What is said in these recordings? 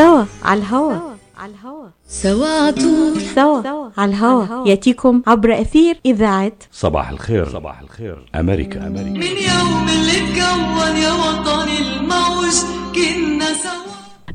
سوا على الهوا. على الهوا. سوا عطول سوا على الهوا. يأتيكم عبر أثير إذاعة صباح الخير. صباح الخير. أمريكا. أمريكا. من يوم اللي اتكون يا وطني الموج كنا سوا.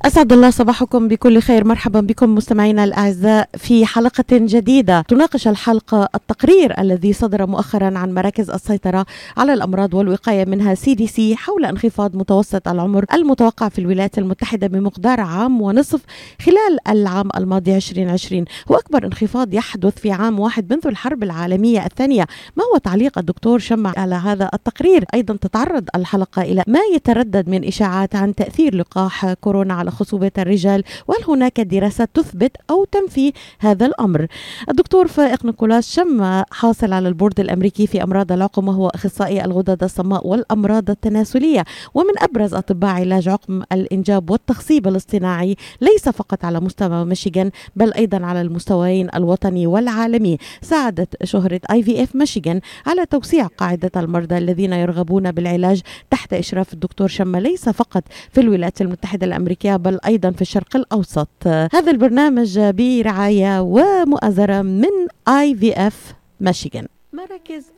أسعد الله صباحكم بكل خير. مرحبا بكم مستمعينا الأعزاء في حلقة جديدة. تناقش الحلقة التقرير الذي صدر مؤخرا عن مراكز السيطرة على الأمراض والوقاية منها CDC حول انخفاض متوسط العمر المتوقع في الولايات المتحدة بمقدار عام ونصف خلال العام الماضي 2020 هو أكبر انخفاض يحدث في عام واحد منذ الحرب العالمية الثانية. ما هو تعليق الدكتور شم على هذا التقرير؟ أيضا تتعرض الحلقة إلى ما يتردد من إشاعات عن تأثير لقاح كورونا على خصوبة الرجال وهل هناك دراسات تثبت أو تنفي هذا الأمر؟ الدكتور فائق نيكولاس شم حاصل على البورد الأمريكي في أمراض العقم وهو أخصائي الغدد الصماء والأمراض التناسلية. ومن أبرز أطباء علاج عقم الإنجاب والتخصيب الاصطناعي ليس فقط على مستوى ميشيغان بل أيضا على المستويين الوطني والعالمي. ساعدت شهرة IVF Michigan على توسيع قاعدة المرضى الذين يرغبون بالعلاج تحت إشراف الدكتور شم ليس فقط في الولايات المتحدة الأمريكية بل أيضا في الشرق الأوسط. هذا البرنامج برعاية ومؤازرة من IVF Michigan مراكز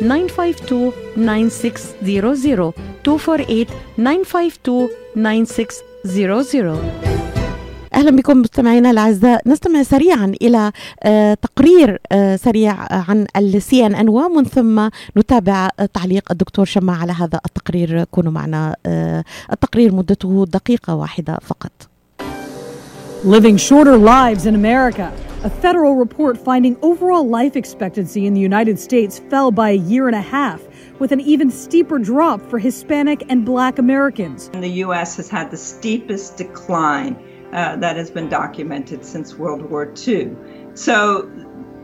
952 9600 248 952 9600 أهلا بكم مستمعينا الأعزاء. نستمع سريعا إلى آه، تقرير آه، سريع عن السي ان ان ومن ثم نتابع تعليق الدكتور شمع على هذا التقرير. كونوا معنا آه، التقرير مدته دقيقة واحدة فقط. Living shorter lives in America. A federal report finding overall life expectancy in the United States fell by a year and a half, with an even steeper drop for Hispanic and Black Americans. And the U.S. has had the steepest decline uh, that has been documented since World War II. So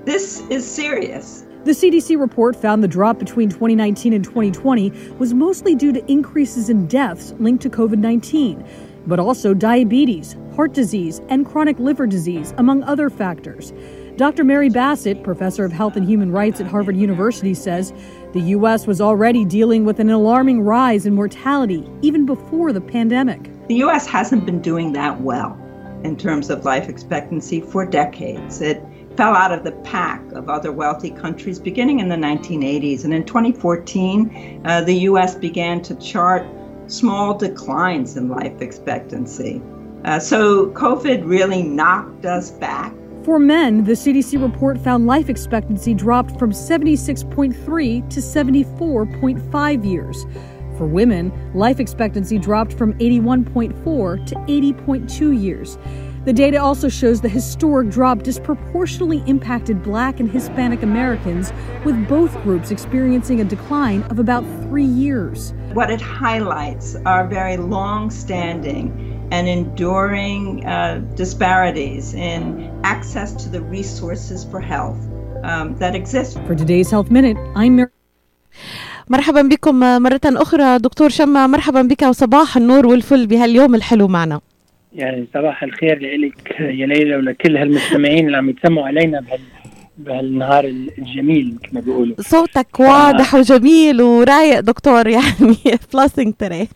this is serious. The CDC report found the drop between 2019 and 2020 was mostly due to increases in deaths linked to COVID 19, but also diabetes, heart disease, and chronic liver disease, among other factors. Dr. Mary Bassett, professor of health and human rights at Harvard University, says the U.S. was already dealing with an alarming rise in mortality even before the pandemic. The U.S. hasn't been doing that well in terms of life expectancy for decades. It fell out of the pack of other wealthy countries beginning in the 1980s. And in 2014, uh, the U.S. began to chart small declines in life expectancy. Uh, so COVID really knocked us back. For men, the CDC report found life expectancy dropped from 76.3 to 74.5 years. For women, life expectancy dropped from 81.4 to 80.2 years. The data also shows the historic drop disproportionately impacted Black and Hispanic Americans, with both groups experiencing a decline of about three years. What it highlights are very long standing and enduring uh, disparities in access to the resources for health um, that exist. For today's Health Minute, I'm Mary. مرحبا بكم مرة أخرى دكتور شمع مرحبا بك وصباح النور والفل بهاليوم الحلو معنا يعني صباح الخير لك يا ليلى ولكل هالمستمعين اللي عم يتسمعوا علينا بهال بهالنهار الجميل كما بيقولوا. صوتك واضح وجميل ورايق دكتور يعني بلاسنج تري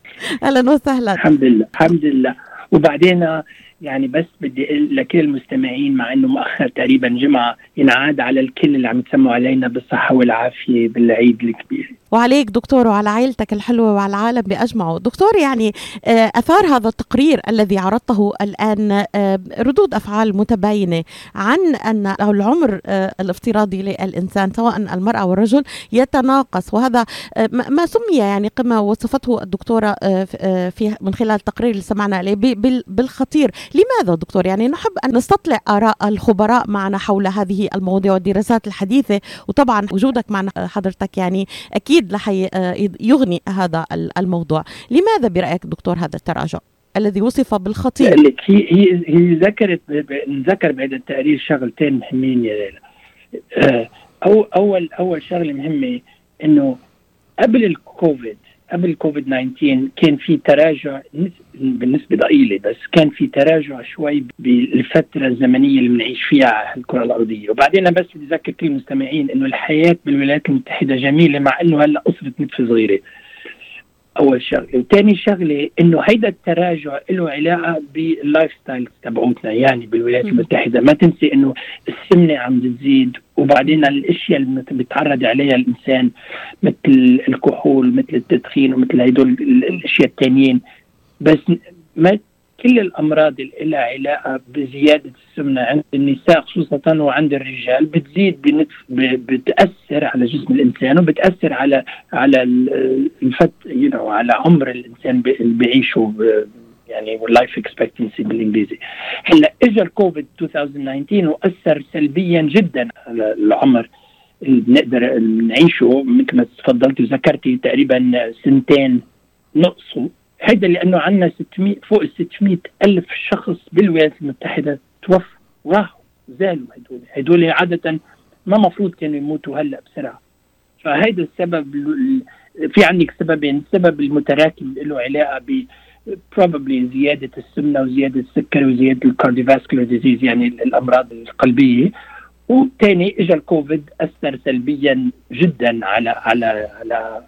أهلا وسهلا. الحمد لله الحمد لله. وبعدين يعني بس بدي أقول لكل المستمعين مع إنه مؤخر تقريبا جمعة ينعاد على الكل اللي عم يتسموا علينا بالصحة والعافية بالعيد الكبير. وعليك دكتور وعلى عائلتك الحلوة وعلى العالم بأجمعه. دكتور يعني آه، أثار هذا التقرير الذي عرضته الآن آه، ردود أفعال متباينة عن أن العمر آه، الافتراضي للإنسان سواء المرأة والرجل يتناقص. وهذا ما سمي يعني كما وصفته الدكتورة في من خلال التقرير اللي سمعنا عليه بالخطير. لماذا دكتور؟ يعني نحب أن نستطلع آراء الخبراء معنا حول هذه المواضيع والدراسات الحديثة وطبعا وجودك معنا حضرتك يعني أكيد أكيد رح يغني هذا الموضوع. لماذا برأيك دكتور هذا التراجع الذي وصف بالخطير؟ هي هي ذكرت ذكر بهذا التقرير شغلتين مهمين يا ليلى. آه، أو اول أول شغلة مهمة إنه قبل الكوفيد قبل كوفيد 19 كان في تراجع بالنسبة ضئيلة بس كان في تراجع شوي بالفترة الزمنية اللي بنعيش فيها على الكرة الأرضية. وبعدين أنا بس بدي أذكر كل المستمعين إنه الحياة بالولايات المتحدة جميلة مع إنه هلأ قصرت نتفة صغيرة. أول شغلة. وثاني شغلة إنه هيدا التراجع له علاقة بال life style تبعوتنا يعني بالولايات المتحدة. ما تنسي إنه السمنة عم تزيد وبعدين الأشياء اللي بيتعرض عليها الإنسان مثل الكحول مثل التدخين ومثل هدول الأشياء الثانيين بس ما كل الأمراض اللي لها علاقة بزيادة السمنة عند النساء خصوصا وعند الرجال بتزيد بنتف بتأثر على جسم الإنسان وبتأثر على على الفت على عمر الإنسان اللي بيعيشه يعني وال life expectancy بالإنجليزي. هلأ اجى الكوفيد 2019 وأثر سلبيا جدا على العمر اللي بنقدر نعيشه. مثل ما تفضلتي وذكرتي تقريبا سنتين نقصوا. هيدا لأنه عندنا 600 فوق ال 600 ألف شخص بالولايات المتحدة توفوا راحوا زالوا هدول. هدول عادة ما مفروض كانوا يموتوا هلأ بسرعة. فهيدا السبب في عندك سببين. السبب المتراكم له علاقة ب probably زيادة السمنة وزيادة السكر وزيادة ال cardiovascular disease يعني الأمراض القلبية. وثاني اجى الكوفيد أثر سلبيا جدا على على على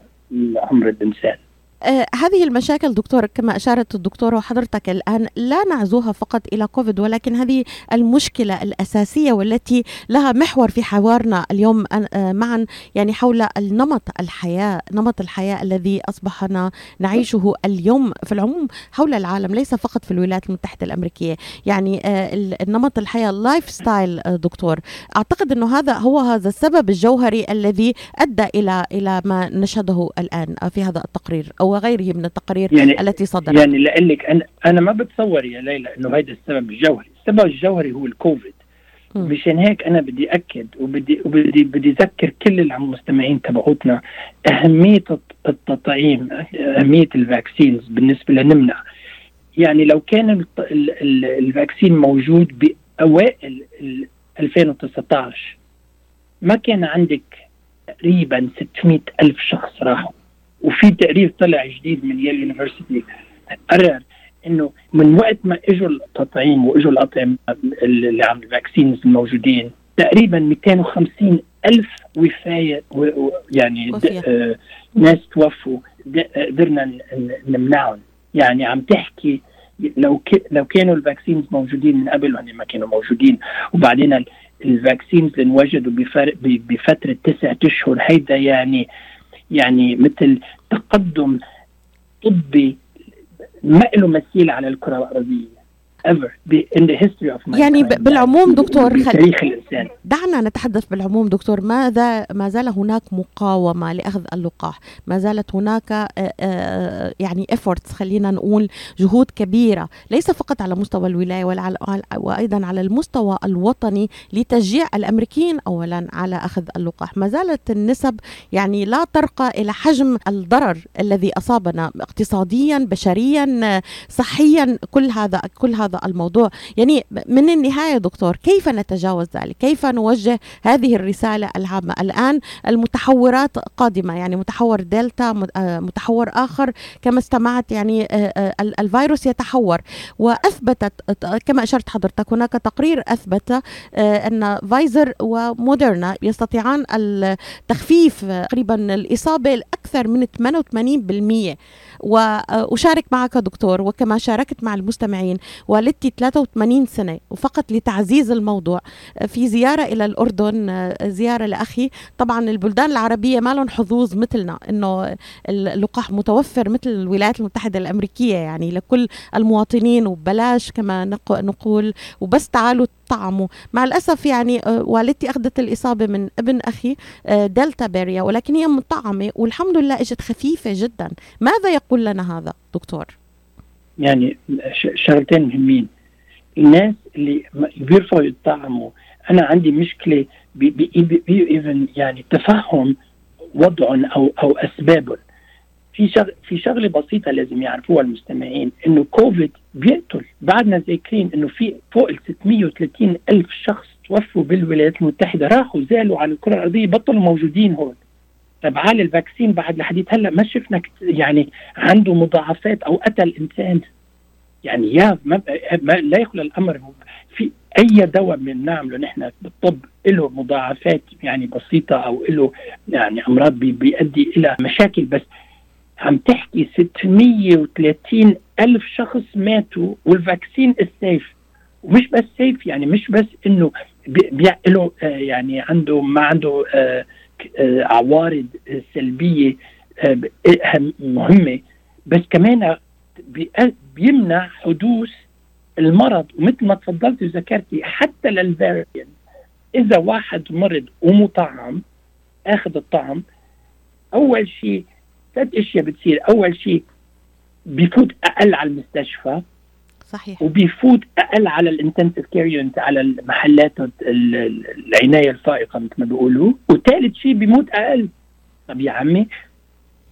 عمر الإنسان. آه هذه المشاكل دكتور كما أشارت الدكتورة وحضرتك الآن لا نعزوها فقط إلى كوفيد ولكن هذه المشكلة الأساسية والتي لها محور في حوارنا اليوم آه معا يعني حول النمط الحياة نمط الحياة الذي أصبحنا نعيشه اليوم في العموم حول العالم ليس فقط في الولايات المتحدة الأمريكية. يعني آه النمط الحياة ال life style دكتور. أعتقد أنه هذا هو هذا السبب الجوهري الذي أدى إلى إلى ما نشهده الآن في هذا التقرير. أو وغيره من التقارير يعني التي صدرت؟ يعني لك أنا أنا ما بتصور يا ليلى إنه هذا السبب الجوهري، السبب الجوهري هو الكوفيد. مشان هيك أنا بدي أكد وبدي وبدي بدي اذكر كل المستمعين تبعوتنا أهمية التطعيم أهمية ال vaccines بالنسبة لنمنع. يعني لو كان ال vaccine موجود بأوائل 2019 ما كان عندك تقريبا 600 ألف شخص راحوا. وفي تقرير طلع جديد من Yale University قرر إنه من وقت ما إجوا التطعيم وإجوا الأطعمة اللي عم ال vaccines الموجودين تقريبا 250 ألف وفاية يعني آه ناس توفوا قدرنا نمنعهم. يعني عم تحكي لو لو كانوا ال vaccines موجودين من قبل وهن ما كانوا موجودين وبعدين ال vaccines اللي انوجدوا بفترة تسعة أشهر هيدا يعني يعني مثل تقدم طبي ما له مثيل على الكرة الأرضية. Ever in the history of يعني بالعموم دكتور تاريخ الانسان دعنا نتحدث بالعموم دكتور ماذا ما زال هناك مقاومة لأخذ اللقاح؟ ما زالت هناك آه، آه، يعني efforts خلينا نقول جهود كبيرة ليس فقط على مستوى الولاية وأيضا على المستوى الوطني لتشجيع الأمريكيين اولا على أخذ اللقاح. ما زالت النسب يعني لا ترقى إلى حجم الضرر الذي أصابنا اقتصاديا بشريا صحيا كل هذا كل هذا هذا الموضوع. يعني من النهاية دكتور كيف نتجاوز ذلك؟ كيف نوجه هذه الرسالة العامة؟ الآن المتحورات قادمة يعني متحور دلتا آه، متحور آخر كما استمعت يعني آه، آه، الفيروس يتحور. وأثبتت كما أشرت حضرتك هناك تقرير أثبت أن فايزر وموديرنا يستطيعان التخفيف تقريبا الإصابة الأكثر من 88% وأشارك معك دكتور وكما شاركت مع المستمعين و والدتي 83 سنة وفقط لتعزيز الموضوع. في زيارة إلى الأردن زيارة لأخي. طبعا البلدان العربية ما لهم حظوظ مثلنا إنه اللقاح متوفر مثل الولايات المتحدة الأمريكية يعني لكل المواطنين وبلاش كما نقول وبس تعالوا طعموا. مع الأسف يعني والدتي أخذت الإصابة من ابن أخي delta variant ولكن هي مطعمة والحمد لله إجت خفيفة جدا. ماذا يقول لنا هذا دكتور؟ يعني شغلتين مهمين. الناس اللي بيرفضوا يطعموا أنا عندي مشكلة ب even يعني تفهم وضعهم أو أو أسبابهم. في شغل في شغلة بسيطة لازم يعرفوها المستمعين إنه كوفيد بيقتل. بعدنا ذاكرين إنه في فوق ال 630 ألف شخص توفوا بالولايات المتحدة راحوا زالوا عن الكرة الأرضية بطلوا موجودين هون. طيب على ال vaccine بعد لحديت هلا ما شفنا يعني عنده مضاعفات أو قتل إنسان؟ يعني يا ما, ما لا يخلى الأمر في أي دواء بنعمله نحن بالطب له مضاعفات يعني بسيطة أو له يعني أمراض بي بيؤدي إلى مشاكل بس عم تحكي 630 ألف شخص ماتوا وال vaccine is safe ومش بس safe يعني مش بس إنه له آه يعني عنده ما عنده آه عوارض سلبية مهمة. بس كمان بيمنع حدوث المرض. ومثل ما تفضلت وذكرتي حتى للفاريانت إذا واحد مرض ومطعم آخذ الطعم أول شيء ثلاث أشياء بتصير. أول شيء بفوت أقل على المستشفى. صحيح. وبيفوت أقل على ال intensive care unit على المحلات العناية الفائقه مثل ما بيقولوا. وثالث شيء بيموت أقل. طب يا عمي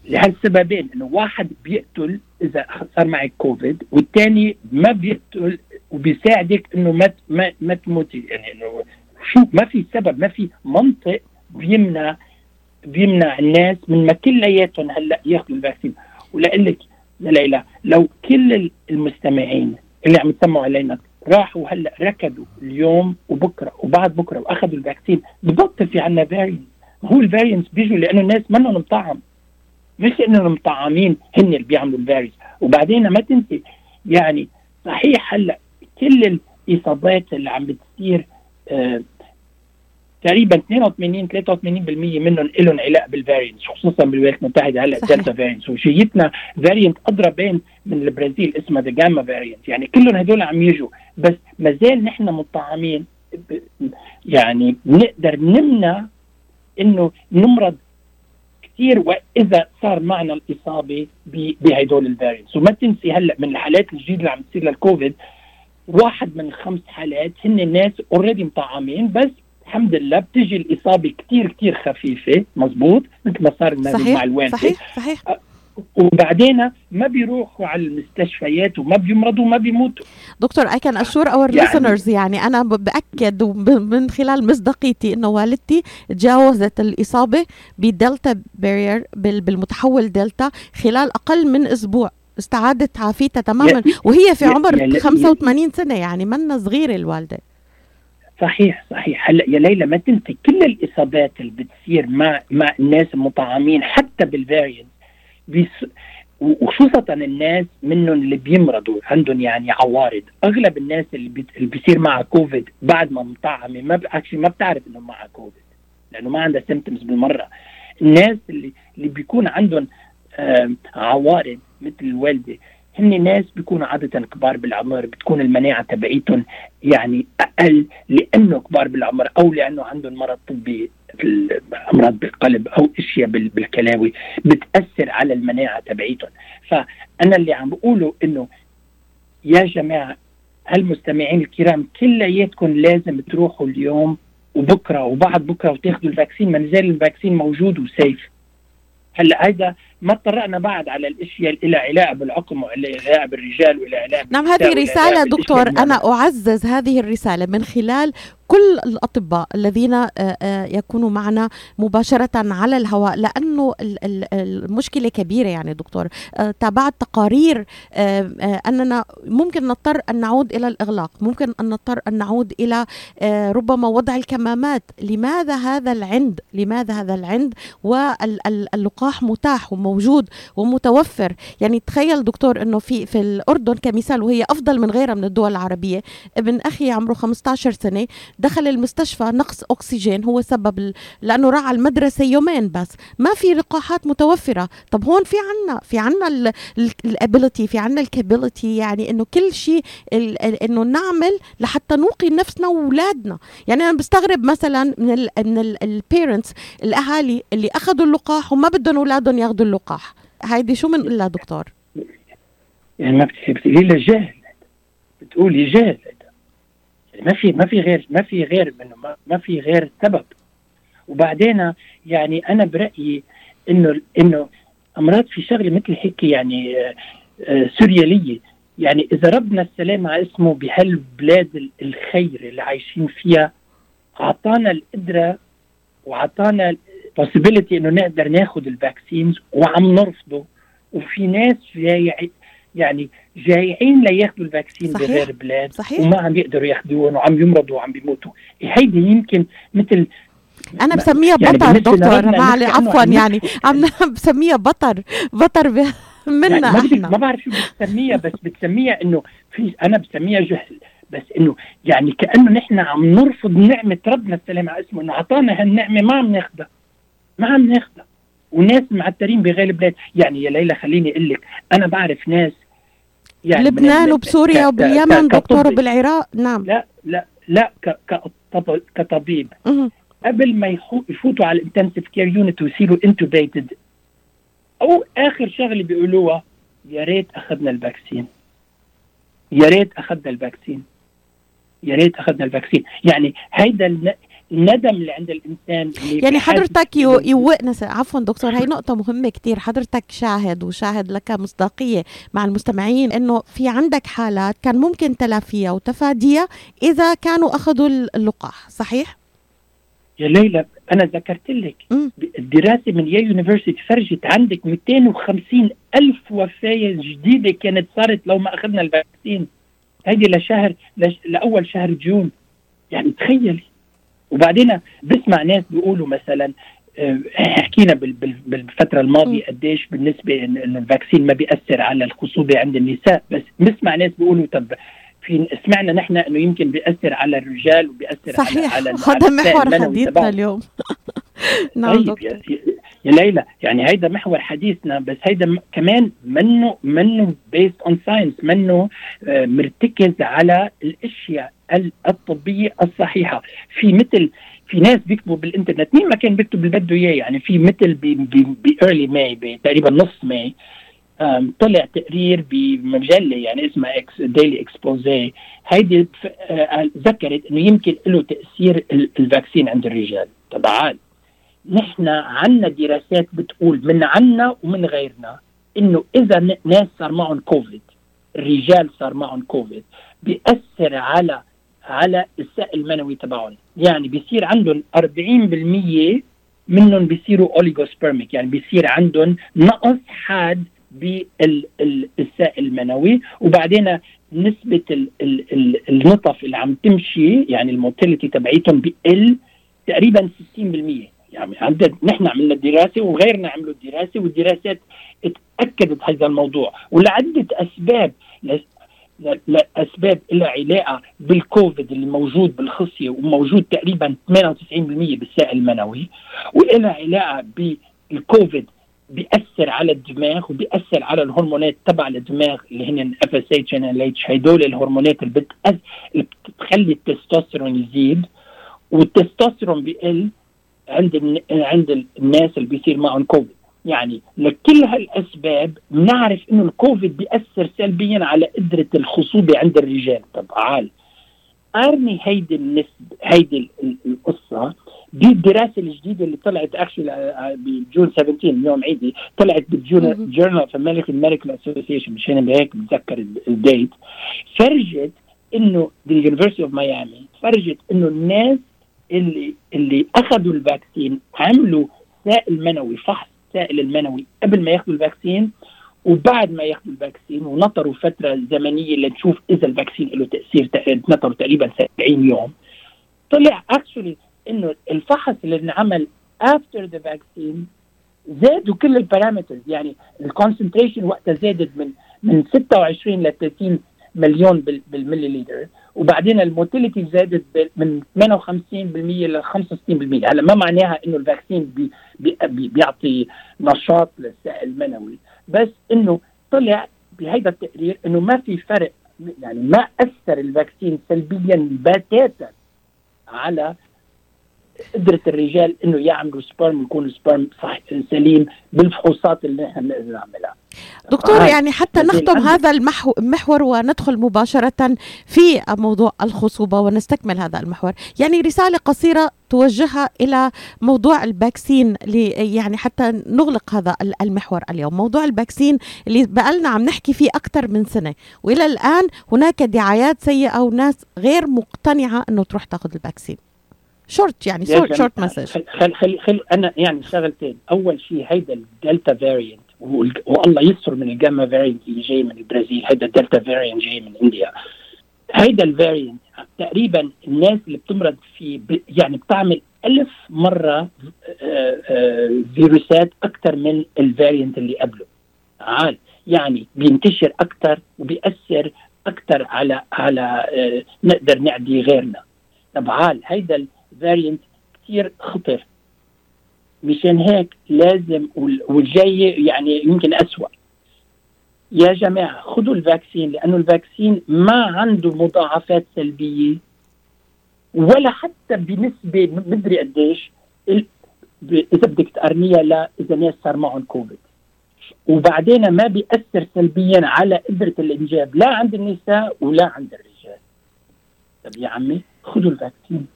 لهالسببين إنه واحد بيقتل إذا صار معك كوفيد والثاني ما بيقتل وبيساعدك إنه ما ما ما تموتي. يعني إنه شو ما في سبب ما في منطق بيمنع بيمنع الناس من ما كلياتهم هلأ ياخذوا ال vaccine. لك يا ليلى لو كل المستمعين اللي عم يسمعوا علينا. راحوا هلأ ركضوا اليوم وبكرة وبعد بكرة وأخذوا ال vaccine. ببطل في عنا variants هو ال variants بيجوا لأنه الناس منهم مطعم. مش إنهم مطعمين هن اللي بيعملوا الفيروس وبعدين ما تنسي يعني صحيح هلأ كل الإصابات اللي عم بتصير آه تقريبا 82 83% منهم لهم علاقة بال variants خصوصا بالولايات المتحدة. هلأ delta variants وإجتنا variant اضرب بين من البرازيل اسمها the gamma variant يعني كلهم هدول عم يجوا. بس ما زال نحن مطعمين يعني بنقدر نمنع إنه نمرض كثير وإذا صار معنا الإصابة بهدول ال variants وما تنسي هلأ من الحالات الجديدة اللي عم تصير للكوفيد واحد من خمس حالات هن الناس already مطعمين بس الحمد لله بتجي الإصابة كثير كثير خفيفة مزبوط؟ مثل ما صار صحيح مع الوالده صحيح صحيح. وبعدين ما بيروحوا على المستشفيات وما بيمرضوا وما بيموتوا. دكتور can assure our يعني listeners يعني أنا بأكد من خلال مصداقيتي إنه والدتي تجاوزت الإصابة بدلتا variant بالمتحول دلتا خلال أقل من أسبوع. استعادت عافيتها تماما. وهي في عمر 85 سنة يعني منا صغيرة الوالدة. صحيح صحيح. هلا يا ليلى ما تنسي كل الإصابات اللي بتصير مع مع الناس المطعمين حتى بال variant بيس وخصوصا الناس منهم اللي بيمرضوا عندهم يعني عوارض. أغلب الناس اللي, بي... اللي بيصير معها كوفيد بعد ما مطعمة ما ب... ما بتعرف إنه معها كوفيد لأنه ما عندها symptoms بالمرة. الناس اللي اللي بيكون عندهم آه عوارض مثل الوالدة هن ناس بيكونوا عادة كبار بالعمر بتكون المناعة تبعيتهم يعني أقل لأنه كبار بالعمر أو لأنه عندهم مرض طبي أمراض بالقلب أو أشياء بالكلاوي بتأثر على المناعة تبعيتهم. فأنا اللي عم بقوله إنه يا جماعة هالمستمعين الكرام كلياتكم لازم تروحوا اليوم وبكرة وبعد بكرة وتاخذوا ال vaccine ما نزال ال vaccine موجود و safe. هلأ هذا ما اطرقنا بعد على الاشياء لها علاقة بالعقم والى علاقة بالرجال والى علاقة نعم هذه رسالة دكتور أنا أعزز هذه الرسالة من خلال كل الأطباء الذين يكونوا معنا مباشرة على الهواء لأنه المشكلة كبيرة يعني دكتور. تابعت تقارير أننا ممكن نضطر أن نعود إلى الإغلاق ممكن أن نضطر أن نعود إلى ربما وضع الكمامات. لماذا هذا العند؟ لماذا هذا العند؟ واللقاح متاح موجود ومتوفر. يعني تخيل دكتور إنه في في الأردن كمثال وهي أفضل من غيرها من الدول العربية. ابن أخي عمره 15 سنة دخل المستشفى نقص أكسجين هو سبب لأنه راح على المدرسة يومين بس. ما في لقاحات متوفرة. طب هون في عنا في عنا ال ability في عنا ال capability يعني إنه كل شيء إنه نعمل لحتى نوقي نفسنا وأولادنا. يعني أنا بستغرب مثلا من ال من ال parents الأهالي اللي أخذوا اللقاح وما بدهم أولادهم ياخذوا اللقاح. هيدي شو بنقول لها دكتور؟ يعني ما بتقولي لها جهل. بتقولي جهل. يعني ما في ما في غير ما في غير منه. ما, ما في غير سبب. وبعدين يعني أنا برأيي انه إنه أمراض في شغلة مثل هيك يعني آه، آه، سوريالية. يعني إذا ربنا السلام على اسمه بهالبلاد الخير اللي عايشين فيها أعطانا القدرة وأعطانا possibility إنه نقدر ناخذ الفاكسينز وعم نرفضه. وفي ناس جاي يعني جايين لياخذوا الفاكسين صحيح. بغير بلاد صحيح. وما عم يقدروا ياخذوهم وعم يمرضوا وعم بيموتوا. هيدي يمكن مثل أنا بسميها يعني بطر دكتور معلي عفوا يعني. عم بسميها بطر بطر منا يعني إحنا. ما بعرف شو بتسميها بس بتسميها إنه في أنا بسميها جهل بس إنه يعني كأنه نحن عم نرفض نعمة ربنا السلام على اسمه إنه أعطانا هالنعمة ما عم ناخذها ما عم ناخذها وناس معترين بغير بلاد. يعني يا ليلى خليني أقول لك أنا بعرف ناس يعني لبنان وبسوريا وباليمن دكتور وبالعراق نعم. لا لا لا كطبيب. قبل ما يفوتوا على ال intensive care unit ويصيروا intubated أو آخر شغلة بيقولوها يا ريت أخذنا ال vaccine. يا ريت أخذنا ال vaccine. يا ريت أخذنا ال vaccine. يعني هيدا الندم اللي عند الإنسان اللي يعني حضرتك يوقنا عفوا دكتور هي نقطة مهمة كتير. حضرتك شاهد وشاهد لك مصداقية مع المستمعين إنه في عندك حالات كان ممكن تلافيها وتفاديها إذا كانوا أخذوا اللقاح صحيح؟ يا ليلى أنا ذكرت لك. الدراسة من Yale University فرجت عندك 250 ألف وفاة جديدة كانت صارت لو ما أخذنا ال vaccine. هيدي لشهر لش... لأول شهر June. يعني تخيلي. وبعدين بسمع ناس بيقولوا مثلا آه، حكينا بالفترة الماضية قديش بالنسبة انه ال vaccine ما بيأثر على الخصوبة عند النساء بس بسمع ناس بيقولوا طب في سمعنا نحن إنه يمكن بيأثر على الرجال وبيأثر صحيح. على هذا محور حديثنا اليوم. نعم طيب يا, ليلى يعني هيدا محور حديثنا بس هيدا كمان منه منه based on science منه آه، مرتكز على الأشياء الطبية الصحيحة. في مثل في ناس بيكتبوا بالإنترنت مين ما كان بيكتب اللي بده إياه يعني في مثل ب early May تقريبا نص May طلع تقرير بمجلة يعني اسمها إكس Daily Exposé هيدي آه، ذكرت إنه يمكن له تأثير ال vaccine عند الرجال. طبعا نحن عنا دراسات بتقول من عنا ومن غيرنا إنه إذا ناس صار معهم كوفيد الرجال صار معهم كوفيد بيأثر على على السائل المنوي تبعهم. يعني بيصير عندهم 40% منهم بيصيروا oligospermic يعني بيصير عندهم نقص حاد بالسائل المنوي. وبعدين نسبة ال ال ال النطف اللي عم تمشي يعني ال motility تبعيتهم بقل تقريبا 60% يعني عندنا نحن عملنا الدراسة وغيرنا عملوا الدراسة والدراسات اتأكدت هذا الموضوع ولعدة أسباب لأسباب لها علاقة بالكوفيد اللي موجود بالخصية وموجود تقريبا 98% بالسائل المنوي ولها علاقة بالكوفيد بيأثر على الدماغ وبيأثر على الهرمونات تبع الدماغ اللي هن FSH and LH هدول الهرمونات اللي. اللي بتخلي التستوستيرون يزيد والتستوستيرون بيقل عند عند الناس اللي بيصير معهم كوفيد يعني لكل هالأسباب بنعرف إنه الكوفيد بيأثر سلبيا على قدرة الخصوبة عند الرجال. طب أرمي هيدي النسبة هيدي القصة دي الدراسة الجديدة اللي طلعت actually آه، آه، ب June 17 اليوم هيدي طلعت بال Journal of American Medical Association مشان هيك بتذكر ال date فرجت إنه بال University of Miami فرجت إنه الناس اللي اللي أخذوا ال vaccine عملوا سائل منوي فحص السائل المنوي قبل ما ياخذوا ال vaccine وبعد ما ياخذوا ال vaccine ونطروا فترة زمنية لنشوف إذا ال vaccine له تأثير نطروا تقريبا 70 يوم. طلع actually إنه الفحص اللي انعمل after the vaccine زادوا كل ال parameters يعني ال concentration وقتها زادت من من 26 ل 30 مليون بالملي لتر وبعدين ال motility زادت من 58% ل 65% هلا ما معناها إنه ال vaccine بي بي بيعطي نشاط للسائل المنوي. بس إنه طلع بهذا التقرير إنه ما في فرق يعني ما أثر ال vaccine سلبيا بتاتا على قدرة الرجال إنه يعملوا sperm ويكونوا sperm صح سليم بالفحوصات اللي نحن بنقدر نعملها. دكتور آه. يعني حتى نختم هذا المحور وندخل مباشرة في موضوع الخصوبة ونستكمل هذا المحور. يعني رسالة قصيرة توجهها إلى موضوع الباكسين يعني حتى نغلق هذا المحور اليوم. موضوع ال vaccine اللي بقالنا عم نحكي فيه أكثر من سنة. وإلى الآن هناك دعايات سيئة وناس غير مقتنعة أنه تروح تاخذ ال vaccine short يعني short short message. خل خل خل أنا يعني شغلتين. أول شيء هيدا ال delta variant والله يستر من ال gamma variant اللي جاي من البرازيل. هيدا ال delta variant جاي من India. هيدا ال variant تقريبا الناس اللي بتمرض في يعني بتعمل ألف مرة آه، آه، فيروسات أكثر من ال variant اللي قبله. عال يعني بينتشر أكثر وبيأثر أكثر على على آه، نقدر نعدي غيرنا. طب عال هيدا variant كثير خطر. مشان هيك لازم والجاي يعني يمكن أسوأ. يا جماعة خذوا ال vaccine لأنه ال vaccine ما عنده مضاعفات سلبية ولا حتى بنسبة مدري قديش إذا بدك تقارنيها لا إذا ناس صار معهم كوفيد. وبعدين ما بيأثر سلبيا على قدرة الإنجاب لا عند النساء ولا عند الرجال. طب يا عمي خذوا ال vaccine.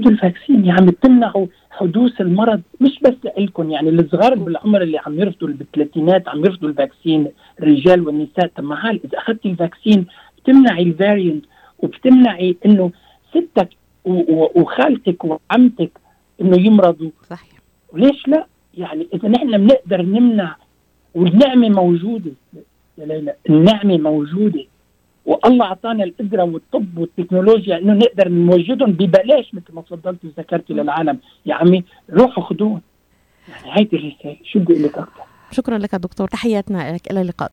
خذوا ال vaccine يا عم تمنعوا حدوث المرض مش بس لكم يعني الصغار بالعمر اللي عم يرفضوا بالثلاثينات عم يرفضوا ال vaccine الرجال والنساء. طب عال إذا أخذتي ال vaccine بتمنعي ال variant وبتمنعي إنه ستك وخالتك وعمتك إنه يمرضوا؟ صحيح. ليش لا؟ يعني إذا نحن بنقدر نمنع والنعمة موجودة يا ليلى النعمة موجودة. والله اعطانا القدرة والطب والتكنولوجيا إنه نقدر نوجدهم ببلاش مثل ما تفضلت وذكرتي للعالم. يا عمي روحوا خذوهم يعني هيدي الرساله شو بدي أقول لك أكثر شكرا لك دكتور. تحياتنا لك إلى اللقاء.